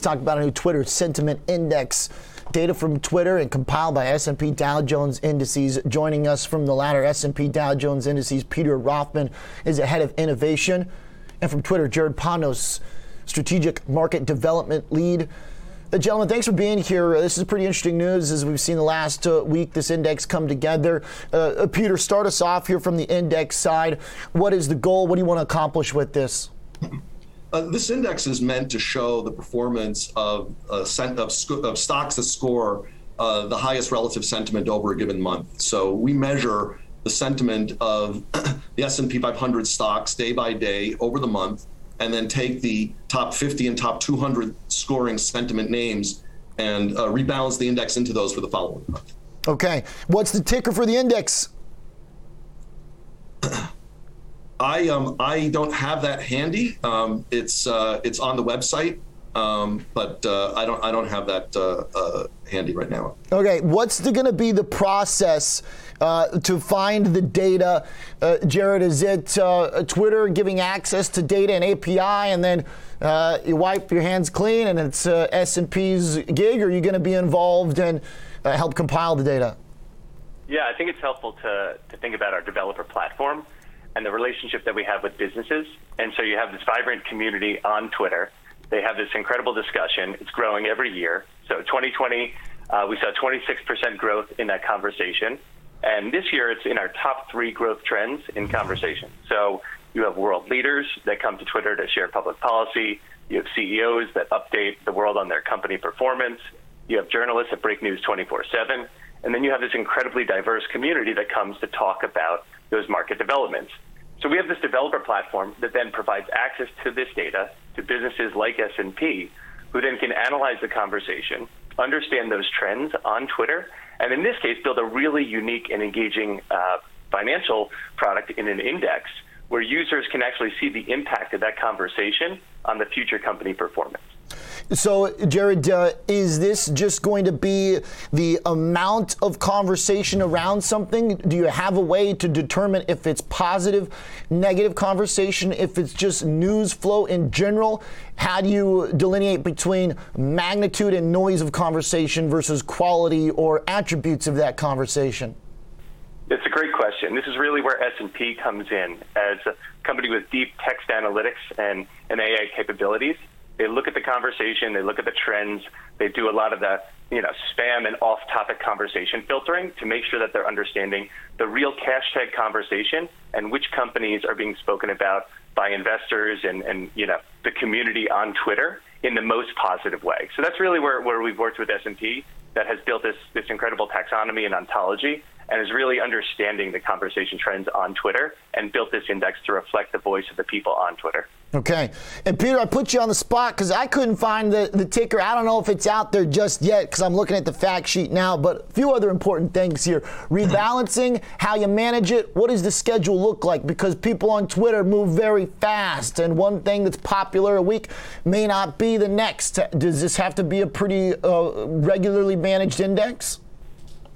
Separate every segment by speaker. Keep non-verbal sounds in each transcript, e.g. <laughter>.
Speaker 1: Talk about a new Twitter sentiment index. Data from Twitter and compiled by S&P Dow Jones Indices. Joining us from the latter S&P Dow Jones Indices, Peter Rothman is the head of innovation, and from Twitter, Jared Panos, strategic market development lead. Uh, gentlemen, thanks for being here. This is pretty interesting news as we've seen the last uh, week this index come together. Uh, uh Peter, start us off here from the index side. What is the goal? What do you want to accomplish with this? <clears throat>
Speaker 2: Uh, this index is meant to show the performance of, uh, of, sc- of, stocks that score uh, the highest relative sentiment over a given month. So we measure the sentiment of <clears throat> the S&P 500 stocks day by day over the month, and then take the top 50 and top 200 scoring sentiment names and uh, rebalance the index into those for the following month.
Speaker 1: Okay, what's the ticker for the index?
Speaker 2: I um I don't have that handy. Um, it's uh, it's on the website, um, but uh, I don't I don't have that uh, uh handy right now.
Speaker 1: Okay, what's going to be the process uh, to find the data? Uh, Jared, is it Twitter giving access to data and API, and then you wipe your hands clean, and it's S and P's gig? Or are you going to be involved and help compile the data?
Speaker 3: Yeah, I think it's helpful to to think about our developer platform and the relationship that we have with businesses. And so you have this vibrant community on Twitter. They have this incredible discussion. It's growing every year. So 2020, uh, we saw 26% growth in that conversation. And this year, it's in our top three growth trends in conversation. So you have world leaders that come to Twitter to share public policy. You have CEOs that update the world on their company performance. You have journalists that break news 24 7. And then you have this incredibly diverse community that comes to talk about those market developments. So we have this developer platform that then provides access to this data to businesses like S&P, who then can analyze the conversation, understand those trends on Twitter, and in this case, build a really unique and engaging uh, financial product in an index where users can actually see the impact of that conversation on the future company performance.
Speaker 1: So, Jared, uh, is this just going to be the amount of conversation around something? Do you have a way to determine if it's positive, negative conversation, if it's just news flow in general? How do you delineate between magnitude and noise of conversation versus quality or attributes of that conversation?
Speaker 3: It's a great question. This is really where S&P comes in as a company with deep text analytics and, and AI capabilities. They look at the conversation, they look at the trends, they do a lot of the you know spam and off-topic conversation filtering to make sure that they're understanding the real hashtag conversation and which companies are being spoken about by investors and, and you know the community on Twitter in the most positive way. So that's really where, where we've worked with S&P that has built this this incredible taxonomy and ontology and is really understanding the conversation trends on Twitter and built this index to reflect the voice of the people on Twitter.
Speaker 1: Okay. And Peter, I put you on the spot because I couldn't find the, the ticker. I don't know if it's out there just yet because I'm looking at the fact sheet now, but a few other important things here. Rebalancing, how you manage it, what does the schedule look like? Because people on Twitter move very fast, and one thing that's popular a week may not be the next. Does this have to be a pretty uh, regularly managed index?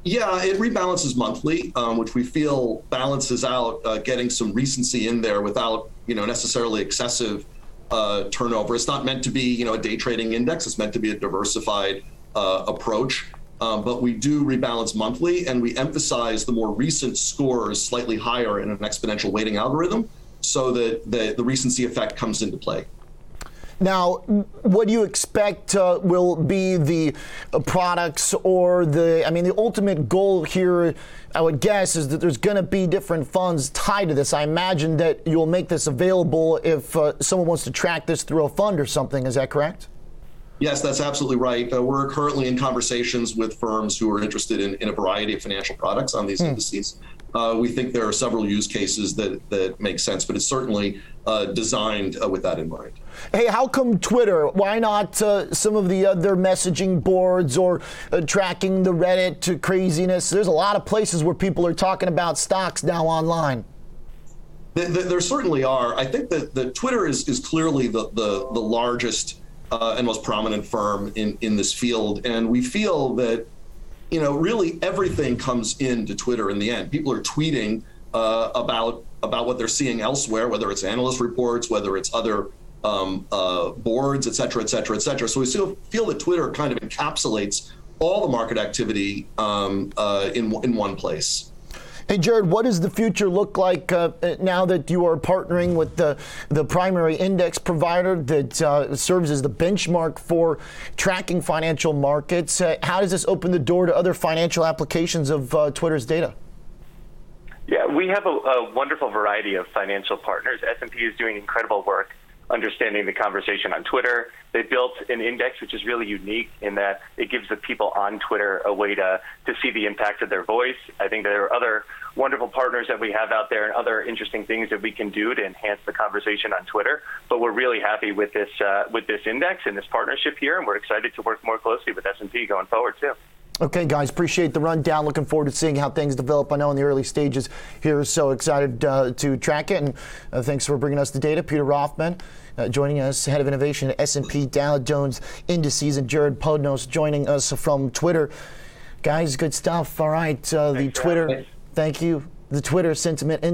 Speaker 2: Yeah, it rebalances monthly, um, which we feel balances out uh, getting some recency in there without you know necessarily excessive uh, turnover. It's not meant to be you know a day trading index. It's meant to be a diversified uh, approach. Um, but we do rebalance monthly, and we emphasize the more recent scores slightly higher in an exponential weighting algorithm, so that the, the recency effect comes into play.
Speaker 1: Now, what do you expect uh, will be the uh, products or the, I mean, the ultimate goal here, I would guess, is that there's going to be different funds tied to this. I imagine that you'll make this available if uh, someone wants to track this through a fund or something. Is that correct?
Speaker 2: Yes, that's absolutely right. Uh, we're currently in conversations with firms who are interested in, in a variety of financial products on these hmm. indices. Uh, we think there are several use cases that, that make sense, but it's certainly uh, designed uh, with that in mind.
Speaker 1: Hey, how come Twitter? Why not uh, some of the other messaging boards or uh, tracking the Reddit craziness? There's a lot of places where people are talking about stocks now online.
Speaker 2: There, there certainly are. I think that, that Twitter is, is clearly the, the, the largest uh, and most prominent firm in, in this field. And we feel that you know, really everything comes into Twitter in the end. People are tweeting uh, about about what they're seeing elsewhere, whether it's analyst reports, whether it's other um, uh, boards, et cetera, et cetera, et cetera. So we still feel that Twitter kind of encapsulates all the market activity um, uh, in in one place.
Speaker 1: Hey, Jared, what does the future look like uh, now that you are partnering with the, the primary index provider that uh, serves as the benchmark for tracking financial markets? Uh, how does this open the door to other financial applications of uh, Twitter's data?
Speaker 3: Yeah, we have a, a wonderful variety of financial partners. S&P is doing incredible work understanding the conversation on Twitter. They built an index which is really unique in that it gives the people on Twitter a way to, to see the impact of their voice. I think there are other wonderful partners that we have out there and other interesting things that we can do to enhance the conversation on Twitter. But we're really happy with this uh, with this index and this partnership here, and we're excited to work more closely with S&P going forward too.
Speaker 1: Okay, guys, appreciate the rundown. Looking forward to seeing how things develop. I know in the early stages here, so excited uh, to track it. And uh, thanks for bringing us the data, Peter Rothman. Uh, joining us, head of innovation at S&P Dow Jones Indices, and Jared Podnos joining us from Twitter. Guys, good stuff. All right, uh, the Twitter. Thank you. The Twitter sentiment.